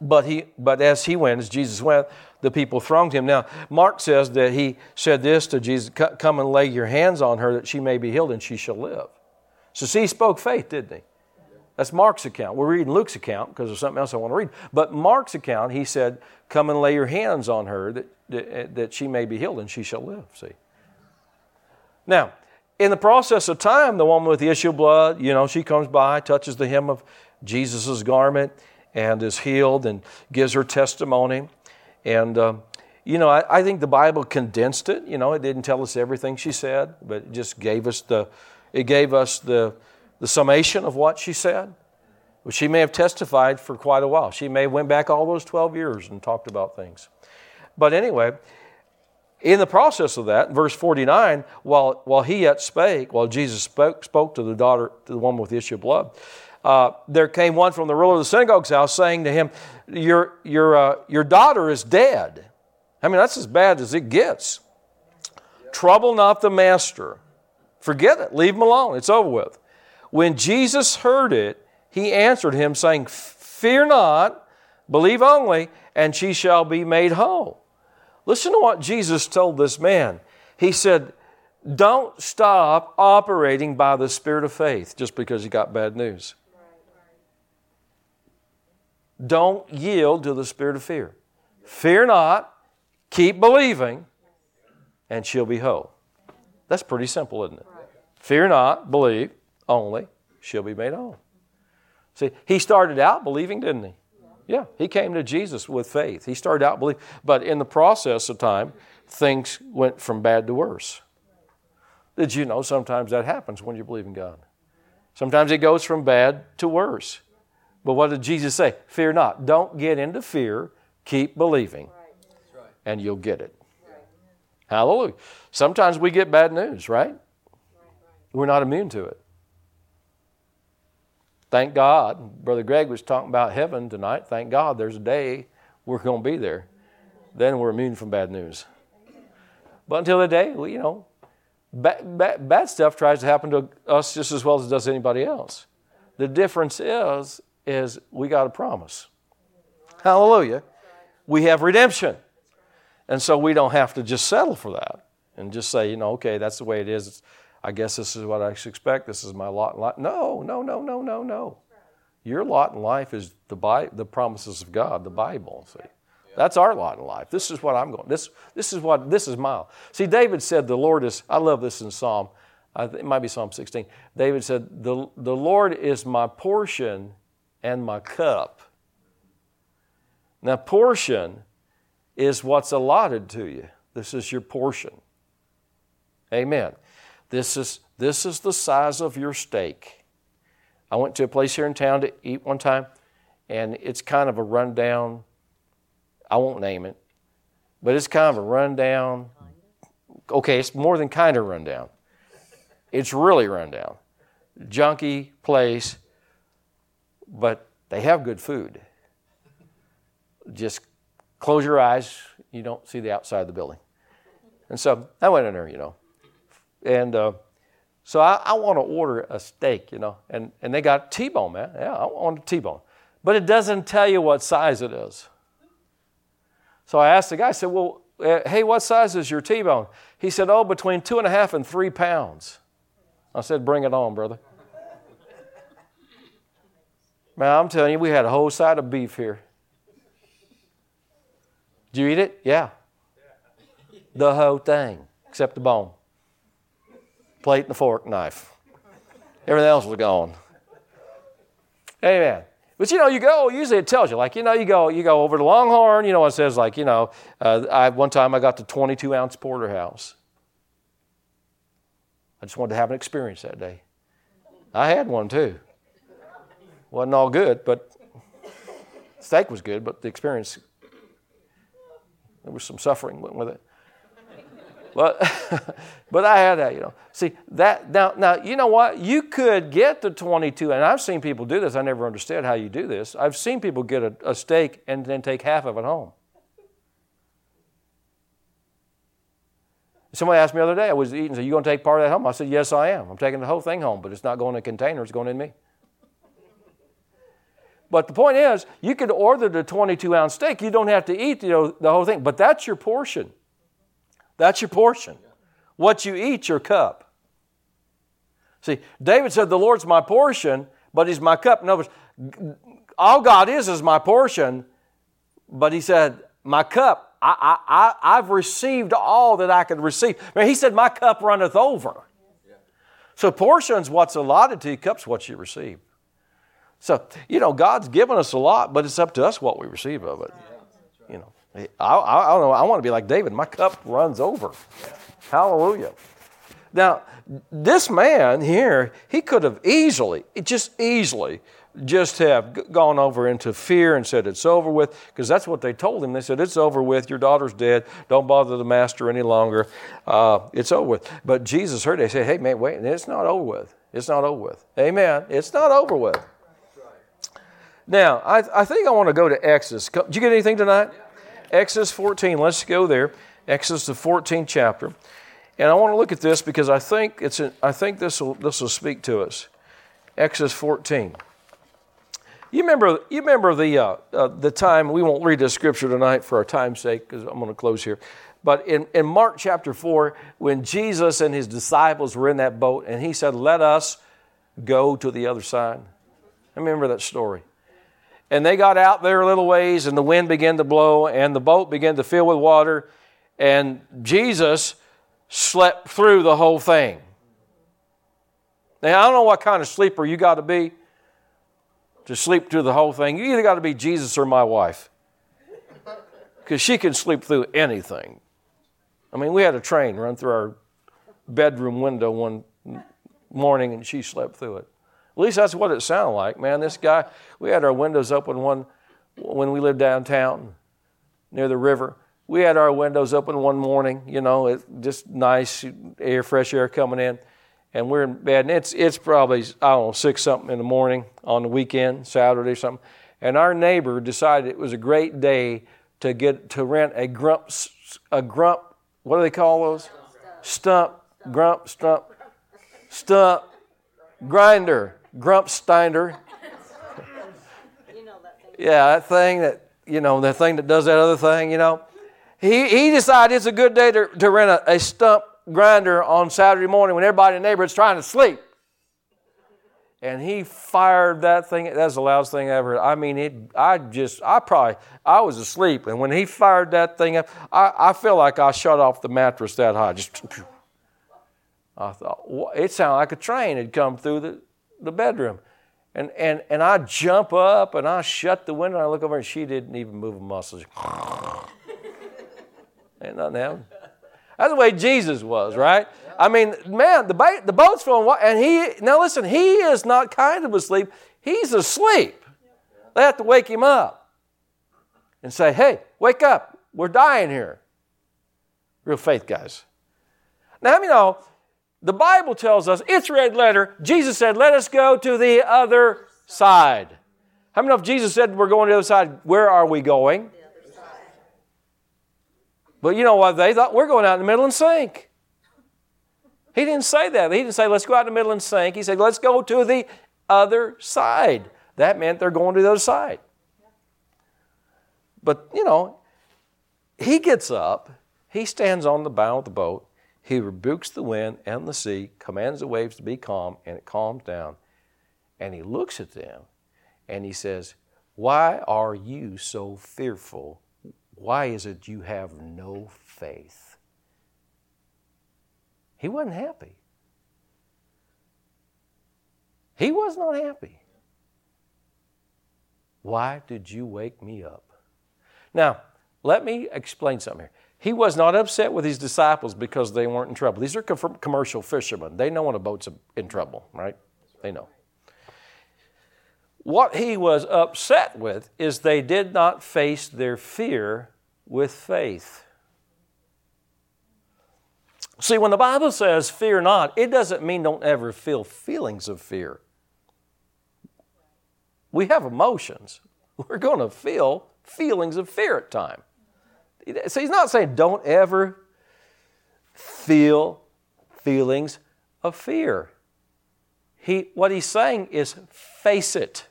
But, he, but as he went, as Jesus went, the people thronged him. Now, Mark says that he said this to Jesus Come and lay your hands on her that she may be healed and she shall live. So, see, he spoke faith, didn't he? That's Mark's account. We're reading Luke's account because there's something else I want to read. But Mark's account, he said, Come and lay your hands on her that, that, that she may be healed and she shall live. See? Now, in the process of time, the woman with the issue of blood, you know, she comes by, touches the hem of Jesus' garment, and is healed and gives her testimony. And, uh, you know, I, I, think the Bible condensed it. You know, it didn't tell us everything she said, but it just gave us the, it gave us the, the summation of what she said. Well, she may have testified for quite a while. She may have went back all those 12 years and talked about things. But anyway, in the process of that, verse 49, while, while he yet spake, while Jesus spoke, spoke to the daughter, to the woman with the issue of blood, uh, there came one from the ruler of the synagogue's house saying to him, Your, your, uh, your daughter is dead. I mean, that's as bad as it gets. Trouble not the master. Forget it. Leave him alone. It's over with. When Jesus heard it, he answered him, saying, Fear not, believe only, and she shall be made whole. Listen to what Jesus told this man. He said, Don't stop operating by the spirit of faith just because you got bad news. Don't yield to the spirit of fear. Fear not, keep believing, and she'll be whole. That's pretty simple, isn't it? Fear not, believe only, she'll be made whole. See, he started out believing, didn't he? Yeah, he came to Jesus with faith. He started out believing, but in the process of time, things went from bad to worse. Did you know sometimes that happens when you believe in God? Sometimes it goes from bad to worse. But what did Jesus say? Fear not. Don't get into fear. Keep believing, and you'll get it. Hallelujah. Sometimes we get bad news, right? We're not immune to it. Thank God. Brother Greg was talking about heaven tonight. Thank God there's a day we're going to be there. Then we're immune from bad news. But until the day, well, you know, bad, bad, bad stuff tries to happen to us just as well as it does anybody else. The difference is, is we got a promise. Hallelujah. We have redemption. And so we don't have to just settle for that and just say, you know, okay, that's the way it is. I guess this is what I expect. This is my lot in life. No, no, no, no, no, no. Your lot in life is the, Bi- the promises of God, the Bible. See, that's our lot in life. This is what I'm going. This, this is what this is my. See, David said, "The Lord is." I love this in Psalm. it might be Psalm 16. David said, "the The Lord is my portion and my cup." Now, portion is what's allotted to you. This is your portion. Amen. This is, this is the size of your steak. I went to a place here in town to eat one time, and it's kind of a rundown, I won't name it, but it's kind of a rundown. Okay, it's more than kind of rundown. It's really rundown. Junky place, but they have good food. Just close your eyes, you don't see the outside of the building. And so I went in there, you know. And uh, So I, I want to order a steak, you know, and, and they got T-bone, man. Yeah, I want a T-bone. But it doesn't tell you what size it is. So I asked the guy, I said, well, uh, hey, what size is your T-bone? He said, oh, between two and a half and three pounds. I said, bring it on, brother. Man, I'm telling you, we had a whole side of beef here. Did you eat it? Yeah. The whole thing, except the bone. Plate and the fork, knife. Everything else was gone. Amen. But you know, you go. Usually, it tells you. Like you know, you go. You go over to Longhorn. You know, it says like you know. Uh, I one time I got the 22 ounce porterhouse. I just wanted to have an experience that day. I had one too. wasn't all good, but steak was good. But the experience, there was some suffering went with it. But, [laughs] but I had that, you know. See, that, now, now, you know what? You could get the 22, and I've seen people do this. I never understood how you do this. I've seen people get a, a steak and then take half of it home. Somebody asked me the other day, I was eating, so You going to take part of that home? I said, Yes, I am. I'm taking the whole thing home, but it's not going in a container, it's going in me. But the point is, you could order the 22 ounce steak. You don't have to eat the, the whole thing, but that's your portion. That's your portion. What you eat, your cup. See, David said, The Lord's my portion, but He's my cup. In other words, all God is is my portion, but He said, My cup, I, I, I, have received all that I could receive. He said, My cup runneth over. So, portion's what's allotted to you, cup's what you receive. So, you know, God's given us a lot, but it's up to us what we receive of it. You know. I, I, I don't know. I want to be like David. My cup runs over. Hallelujah. Now, this man here, he could have easily, just easily, just have gone over into fear and said, It's over with, because that's what they told him. They said, It's over with. Your daughter's dead. Don't bother the master any longer. Uh, it's over with. But Jesus heard it. He said, Hey, man, wait, it's not over with. It's not over with. Amen. It's not over with. Now, I, I think I want to go to Exodus. Did you get anything tonight? Exodus 14. Let's go there. Exodus the 14th chapter. And I want to look at this because I think it's I think this will this will speak to us. Exodus 14. You remember you remember the uh, uh, the time we won't read the scripture tonight for our time's sake because I'm going to close here. But in, in Mark chapter 4, when Jesus and his disciples were in that boat and he said, Let us go to the other side. I remember that story. And they got out there a little ways, and the wind began to blow, and the boat began to fill with water, and Jesus slept through the whole thing. Now, I don't know what kind of sleeper you got to be to sleep through the whole thing. You either got to be Jesus or my wife, because she can sleep through anything. I mean, we had a train run through our bedroom window one morning, and she slept through it. At least that's what it sounded like, man. This guy, we had our windows open one when we lived downtown near the river. We had our windows open one morning, you know, it, just nice air, fresh air coming in. And we're in bed, and it's, it's probably, I don't know, six something in the morning on the weekend, Saturday or something. And our neighbor decided it was a great day to get to rent a grump, a grump, what do they call those? Stump, grump, stump, stump grinder. Grumpsteiner. [laughs] you know that thing. Yeah, that thing that, you know, the thing that does that other thing, you know. He, he decided it's a good day to, to rent a, a stump grinder on Saturday morning when everybody in the neighborhood's trying to sleep. And he fired that thing. That's the loudest thing I ever. I mean, it, I just, I probably, I was asleep. And when he fired that thing up, I, I feel like I shut off the mattress that high. Just, [laughs] I thought, it sounded like a train had come through the, the bedroom. And, and, and I jump up and I shut the window and I look over and she didn't even move a muscle. [laughs] Ain't nothing happened. That's the way Jesus was, right? I mean, man, the, boat, the boat's water, and he, now listen, he is not kind of asleep. He's asleep. They have to wake him up and say, hey, wake up. We're dying here. Real faith, guys. Now, let me know the Bible tells us, it's red letter. Jesus said, let us go to the other side. How many know if Jesus said we're going to the other side, where are we going? But you know what they thought? We're going out in the middle and sink. He didn't say that. He didn't say, let's go out in the middle and sink. He said, let's go to the other side. That meant they're going to the other side. But, you know, he gets up, he stands on the bow of the boat, he rebukes the wind and the sea, commands the waves to be calm, and it calms down. And he looks at them and he says, Why are you so fearful? Why is it you have no faith? He wasn't happy. He was not happy. Why did you wake me up? Now, let me explain something here. He was not upset with his disciples because they weren't in trouble. These are commercial fishermen. They know when a boat's in trouble, right? They know. What he was upset with is they did not face their fear with faith. See, when the Bible says fear not, it doesn't mean don't ever feel feelings of fear. We have emotions. [laughs] We're going to feel feelings of fear at times. So he's not saying don't ever feel feelings of fear. He, what he's saying is face it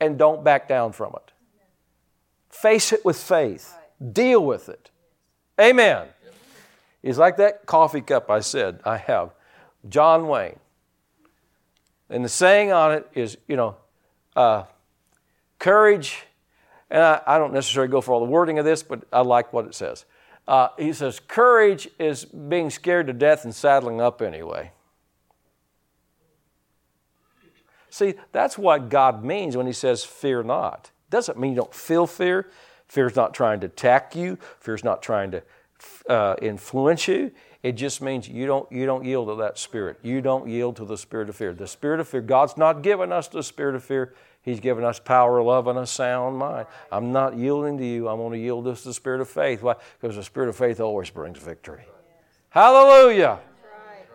and don't back down from it. Face it with faith. Deal with it. Amen. He's like that coffee cup I said I have. John Wayne. And the saying on it is, you know, uh, courage and I, I, don't necessarily go for all the wording of this, but I like what it says. Uh, he says, Courage is being scared to death and saddling up anyway. See, that's what God means when He says, Fear not. Doesn't mean you don't feel fear. Fear's not trying to attack you, fear's not trying to uh, influence you. It just means you don't, you don't yield to that spirit. You don't yield to the spirit of fear. The spirit of fear, God's not given us the spirit of fear. He's given us power, love, and a sound mind. I'm not yielding to you. I'm going to yield this to the spirit of faith. Why? Because the spirit of faith always brings victory. Hallelujah.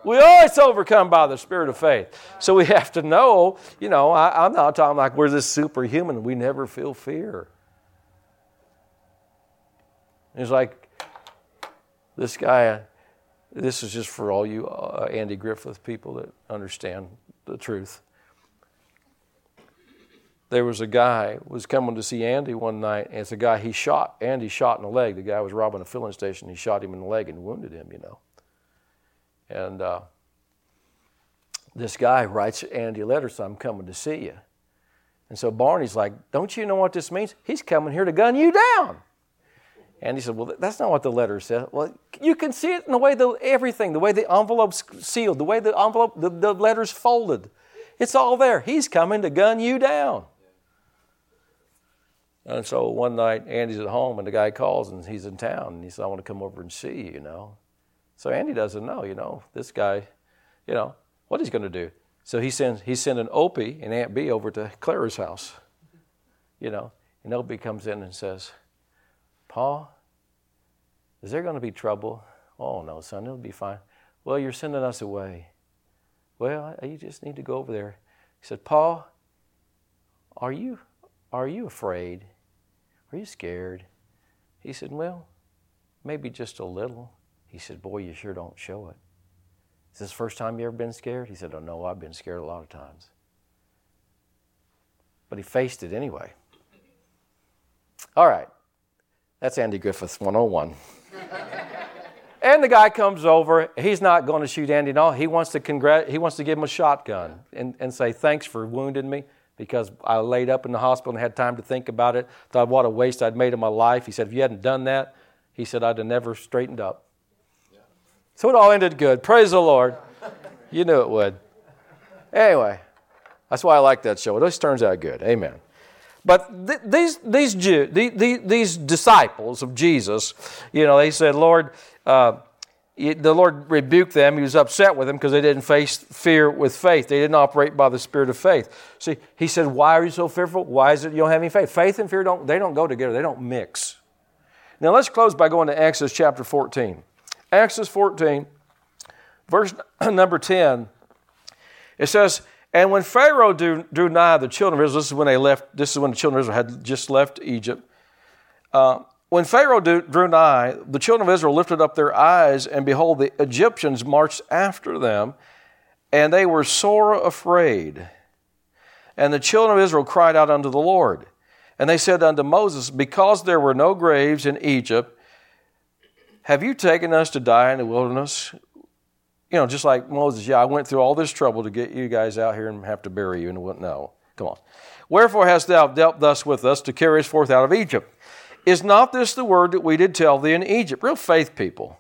We always overcome by the spirit of faith. So we have to know, you know, I, am not talking like we're this superhuman. We never feel fear. It's like this guy, this is just for all you uh, Andy Griffith people that understand the truth there was a guy was coming to see Andy one night, and it's a guy he shot. Andy shot in the leg. The guy was robbing a filling station. He shot him in the leg and wounded him, you know. And uh, this guy writes Andy a letter, so I'm coming to see you. And so Barney's like, Don't you know what this means? He's coming here to gun you down. And he said, Well, that's not what the letter said. Well, you can see it in the way the everything, the way the envelope's sealed, the way the envelope, the, the letter's folded. It's all there. He's coming to gun you down. And so one night, Andy's at home, and the guy calls, and he's in town, and he says, "I want to come over and see you." You know, so Andy doesn't know. You know, this guy, you know, what he's going to do. So he sends he's sending Opie and Aunt Bee over to Clara's house. You know, and Opie comes in and says, "Pa, is there going to be trouble?" "Oh no, son, it'll be fine." "Well, you're sending us away." "Well, you just need to go over there." He said, "Pa, are you are you afraid?" Are you scared? He said, Well, maybe just a little. He said, Boy, you sure don't show it. Is this the first time you ever been scared? He said, Oh, no, I've been scared a lot of times. But he faced it anyway. All right. That's Andy Griffith 101. [laughs] and the guy comes over. He's not going to shoot Andy. No, he wants to congrat- he wants to give him a shotgun and, and say, Thanks for wounding me because I laid up in the hospital and had time to think about it. Thought what a waste I'd made of my life. He said, if you hadn't done that, he said, I'd have never straightened up. So it all ended good. Praise the Lord. You knew it would. Anyway, that's why I like that show. It always turns out good. Amen. But th- these, these, Jew, these, these disciples of Jesus, you know, they said, Lord, uh, the Lord rebuked them. He was upset with them because they didn't face fear with faith. They didn't operate by the spirit of faith. See, he said, Why are you so fearful? Why is it you don't have any faith? Faith and fear don't they don't go together, they don't mix. Now let's close by going to Exodus chapter 14. Exodus 14, verse [clears throat] number 10. It says, And when Pharaoh drew, drew nigh the children of Israel, this is when they left, this is when the children of Israel had just left Egypt. Uh, when Pharaoh drew nigh, the children of Israel lifted up their eyes, and behold, the Egyptians marched after them, and they were sore afraid. And the children of Israel cried out unto the Lord. And they said unto Moses, Because there were no graves in Egypt, have you taken us to die in the wilderness? You know, just like Moses, yeah, I went through all this trouble to get you guys out here and have to bury you. And no, come on. Wherefore hast thou dealt thus with us to carry us forth out of Egypt? Is not this the word that we did tell thee in Egypt? Real faith people.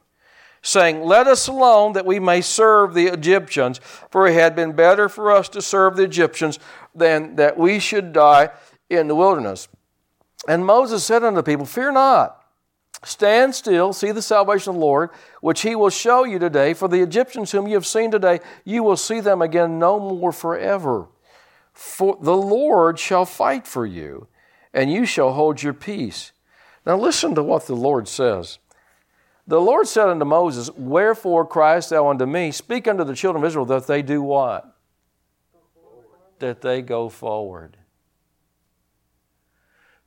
Saying, Let us alone that we may serve the Egyptians, for it had been better for us to serve the Egyptians than that we should die in the wilderness. And Moses said unto the people, Fear not. Stand still, see the salvation of the Lord, which he will show you today. For the Egyptians whom you have seen today, you will see them again no more forever. For the Lord shall fight for you, and you shall hold your peace. Now listen to what the Lord says. The Lord said unto Moses, Wherefore criest thou unto me? Speak unto the children of Israel that they do what? That they go forward.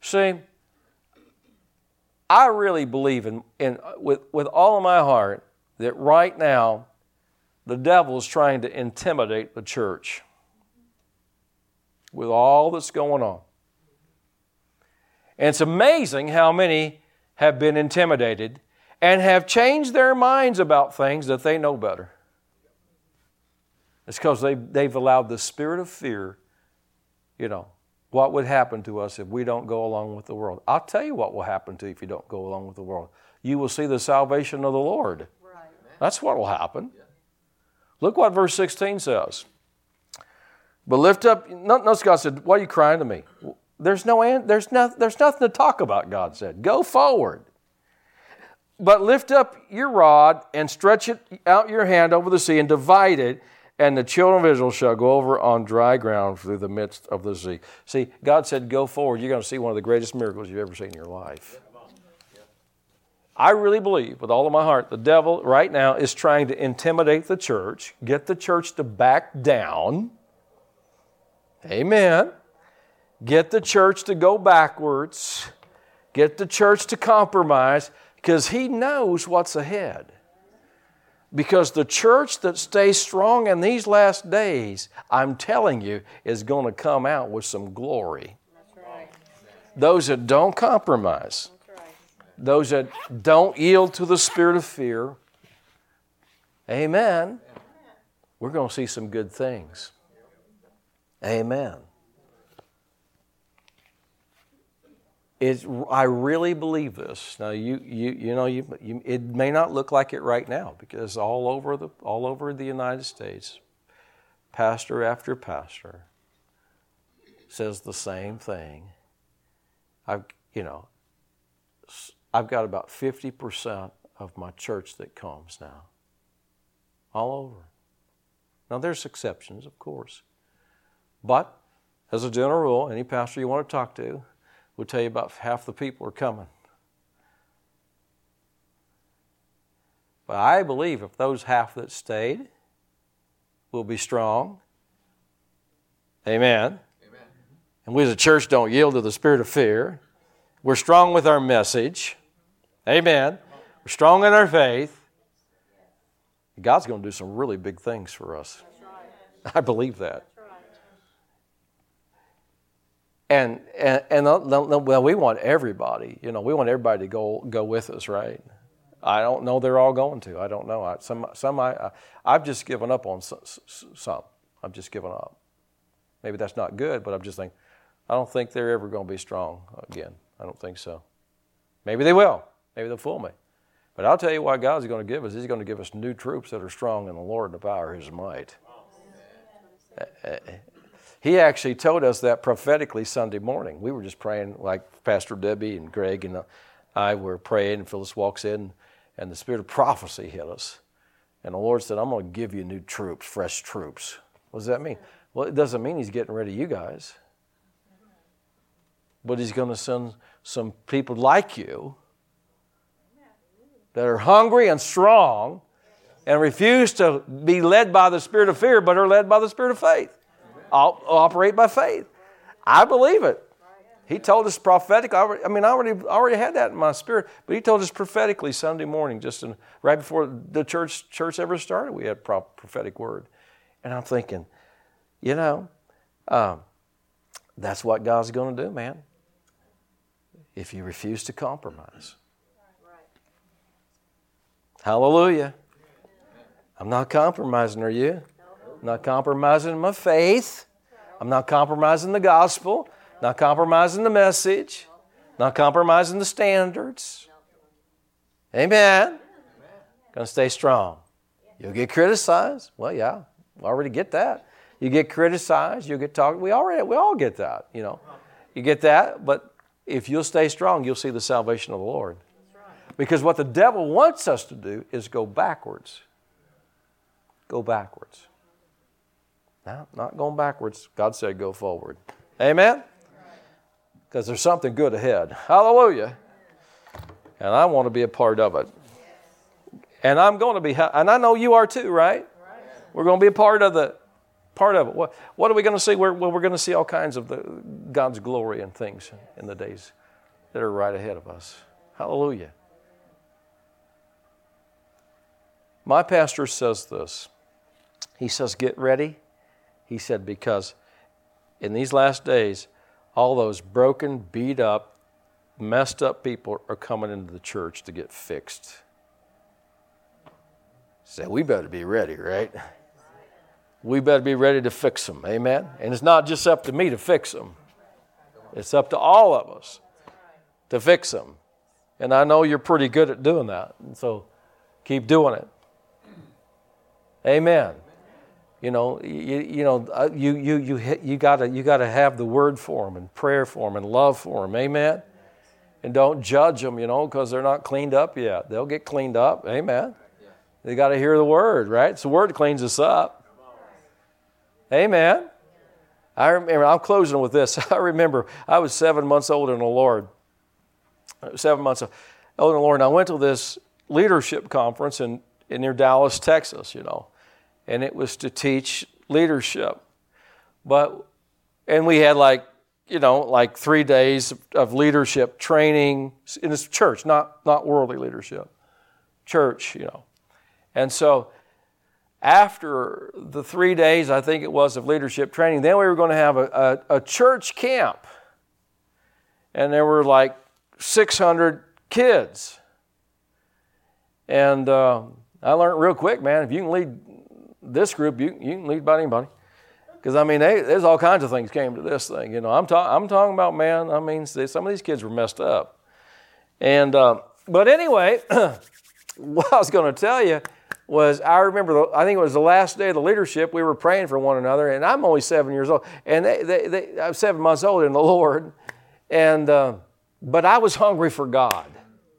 See, I really believe in, in with, with all of my heart that right now the devil is trying to intimidate the church with all that's going on. And it's amazing how many have been intimidated and have changed their minds about things that they know better. It's because they, they've allowed the spirit of fear, you know, what would happen to us if we don't go along with the world. I'll tell you what will happen to you if you don't go along with the world. You will see the salvation of the Lord. Right. That's what will happen. Look what verse 16 says. But lift up, notice God said, Why are you crying to me? There's, no, there's, no, there's nothing to talk about, God said. Go forward. But lift up your rod and stretch it out your hand over the sea and divide it, and the children of Israel shall go over on dry ground through the midst of the sea. See, God said, Go forward. You're going to see one of the greatest miracles you've ever seen in your life. I really believe with all of my heart the devil right now is trying to intimidate the church, get the church to back down Amen. Get the church to go backwards, get the church to compromise, because he knows what's ahead. Because the church that stays strong in these last days, I'm telling you, is going to come out with some glory. Those that don't compromise, those that don't yield to the spirit of fear, amen, we're going to see some good things. Amen. It's, I really believe this. Now, you, you, you know, you, you, it may not look like it right now because all over, the, all over the United States, pastor after pastor says the same thing. I've, you know, I've got about 50% of my church that comes now. All over. Now, there's exceptions, of course. But as a general rule, any pastor you want to talk to will tell you about half the people are coming. But I believe if those half that stayed will be strong, amen. amen. And we as a church don't yield to the spirit of fear. We're strong with our message, amen. We're strong in our faith. God's going to do some really big things for us. I believe that. And, and, and uh, well, we want everybody, you know, we want everybody to go, go with us, right? I don't know they're all going to. I don't know. I, some, some I, I've just given up on some. I've just given up. Maybe that's not good, but I'm just thinking, I don't think they're ever going to be strong again. I don't think so. Maybe they will. Maybe they'll fool me. But I'll tell you what God's going to give us. He's going to give us new troops that are strong in the Lord and the power of His might. Eh, eh, eh. He actually told us that prophetically Sunday morning. We were just praying, like Pastor Debbie and Greg and uh, I were praying, and Phyllis walks in, and the spirit of prophecy hit us. And the Lord said, I'm going to give you new troops, fresh troops. What does that mean? Well, it doesn't mean He's getting rid of you guys, but He's going to send some people like you that are hungry and strong and refuse to be led by the spirit of fear, but are led by the spirit of faith operate by faith. I believe it. He told us prophetically. I, mean, I already, already had that in my spirit, but he told us prophetically Sunday morning, just in, right before the church church ever started. We had prophetic word, and I'm thinking, you know, um, that's what God's going to do, man. If you refuse to compromise. Hallelujah. I'm not compromising, are you? I'm not compromising my faith. I'm not compromising the gospel. Not compromising the message. Not compromising the standards. Amen. To stay strong. You'll get criticized. Well, yeah, we already get that. You get criticized. You get talked. We already, we all get that. You know, you get that. But if you'll stay strong, you'll see the salvation of the Lord. Because what the devil wants us to do is go backwards. Go backwards. No, not going backwards. God said go forward. Amen? Because there's something good ahead. Hallelujah. And I want to be a part of it. And I'm going to be, and I know you are too, right? We're going to be a part of the, part of it. What, what are we going to see? Well, we're going to see all kinds of the, God's glory and things in the days that are right ahead of us. Hallelujah. My pastor says this. He says, Get ready. He said, Because in these last days, all those broken, beat up, messed up people are coming into the church to get fixed. So we better be ready, right? We better be ready to fix them. Amen? And it's not just up to me to fix them, it's up to all of us to fix them. And I know you're pretty good at doing that. And so keep doing it. Amen. You know, you, you know, uh, you you you you gotta you gotta have the word for them and prayer for them and love for them. Amen. And don't judge them, you know, because they're not cleaned up yet. They'll get cleaned up. Amen. They got to hear the word, right? The word cleans us up. Amen. I remember. I'm closing with this. [laughs] I remember I was seven months old in the Lord. Seven months old in the Lord, and I went to this leadership conference in, in near Dallas, Texas. You know and it was to teach leadership. But, and we had like, you know, like three days of leadership training in this church, not, not worldly leadership, church, you know. And so after the three days, I think it was, of leadership training, then we were going to have a, a, a church camp. And there were like 600 kids. And uh, I learned real quick, man, if you can lead this group, you, you can lead by anybody. Because, I mean, they, there's all kinds of things came to this thing. You know, I'm, ta- I'm talking about, man, I mean, some of these kids were messed up. And, uh, but anyway, [clears throat] what I was going to tell you was I remember, the, I think it was the last day of the leadership, we were praying for one another, and I'm only seven years old, and they, they, they, I'm seven months old in the [laughs] Lord, and, uh, but I was hungry for God.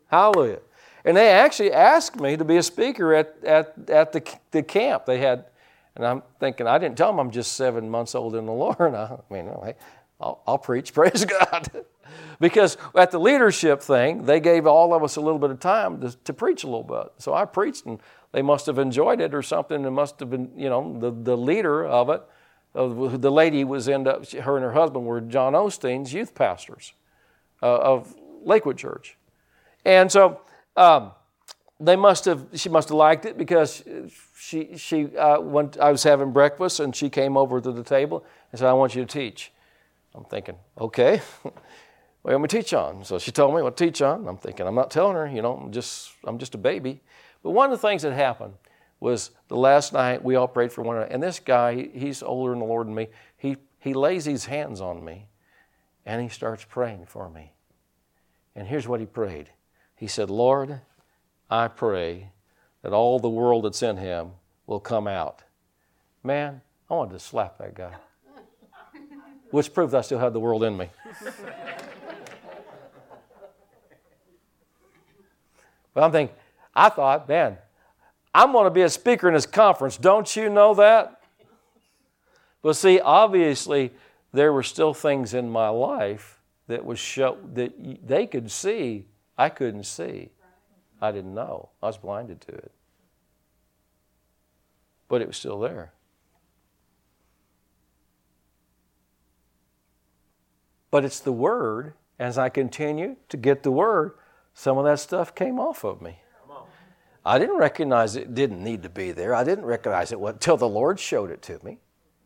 Hallelujah. And they actually asked me to be a speaker at, at, at the, the camp they had. And I'm thinking, I didn't tell them I'm just seven months old in the [laughs] Lord. I mean, I'll, I'll preach, [laughs] praise God. because at the leadership thing, they gave all of us a little bit of time to, to preach a little bit. So I preached, and they must have enjoyed it or something. It must have been, you know, the, the leader of it, the lady was end up, her and her husband were John Osteen's youth pastors uh, of Lakewood Church. And so um, they must have, she must have liked it because she, she uh, went, I was having breakfast and she came over to the table and said, I want you to teach. I'm thinking, okay, [laughs] what am I teach on? So she told me what to teach on. I'm thinking, I'm not telling her, you know, I'm just, I'm just a baby. But one of the things that happened was the last night we all prayed for one another. And this guy, he's older in the Lord than me, he, he lays his hands on me and he starts praying for me. And here's what he prayed he said, Lord, I pray that all the world that's in him will come out. Man, I wanted to slap that guy. Which proved I still had the world in me. but I'm thinking, I thought, man, I'm going to be a speaker in this conference. Don't you know that? But see, obviously, there were still things in my life that was show that they could see I couldn't see. I didn't know. I was blinded to it. But it was still there. But it's the Word. As I continue to get the Word, some of that stuff came off of me. I didn't recognize it didn't need to be there. I didn't recognize it until the Lord showed it to me.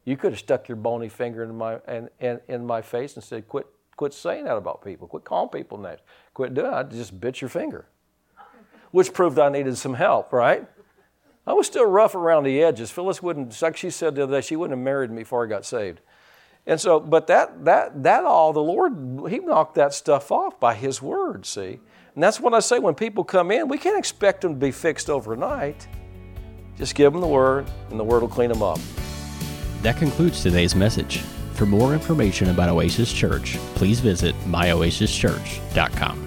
You could have stuck your bony finger in my in, in, in my face and said, "Quit, quit saying that about people. Quit calling people names. Quit doing." it. I just bit your finger, which proved I needed some help. Right? I was still rough around the edges. Phyllis wouldn't, like she said the other day, she wouldn't have married me before I got saved. And so, but that that that all the Lord He knocked that stuff off by His word. See, and that's what I say when people come in, we can't expect them to be fixed overnight. Just give them the word, and the word will clean them up. That concludes today's message. For more information about Oasis Church, please visit myoasischurch.com.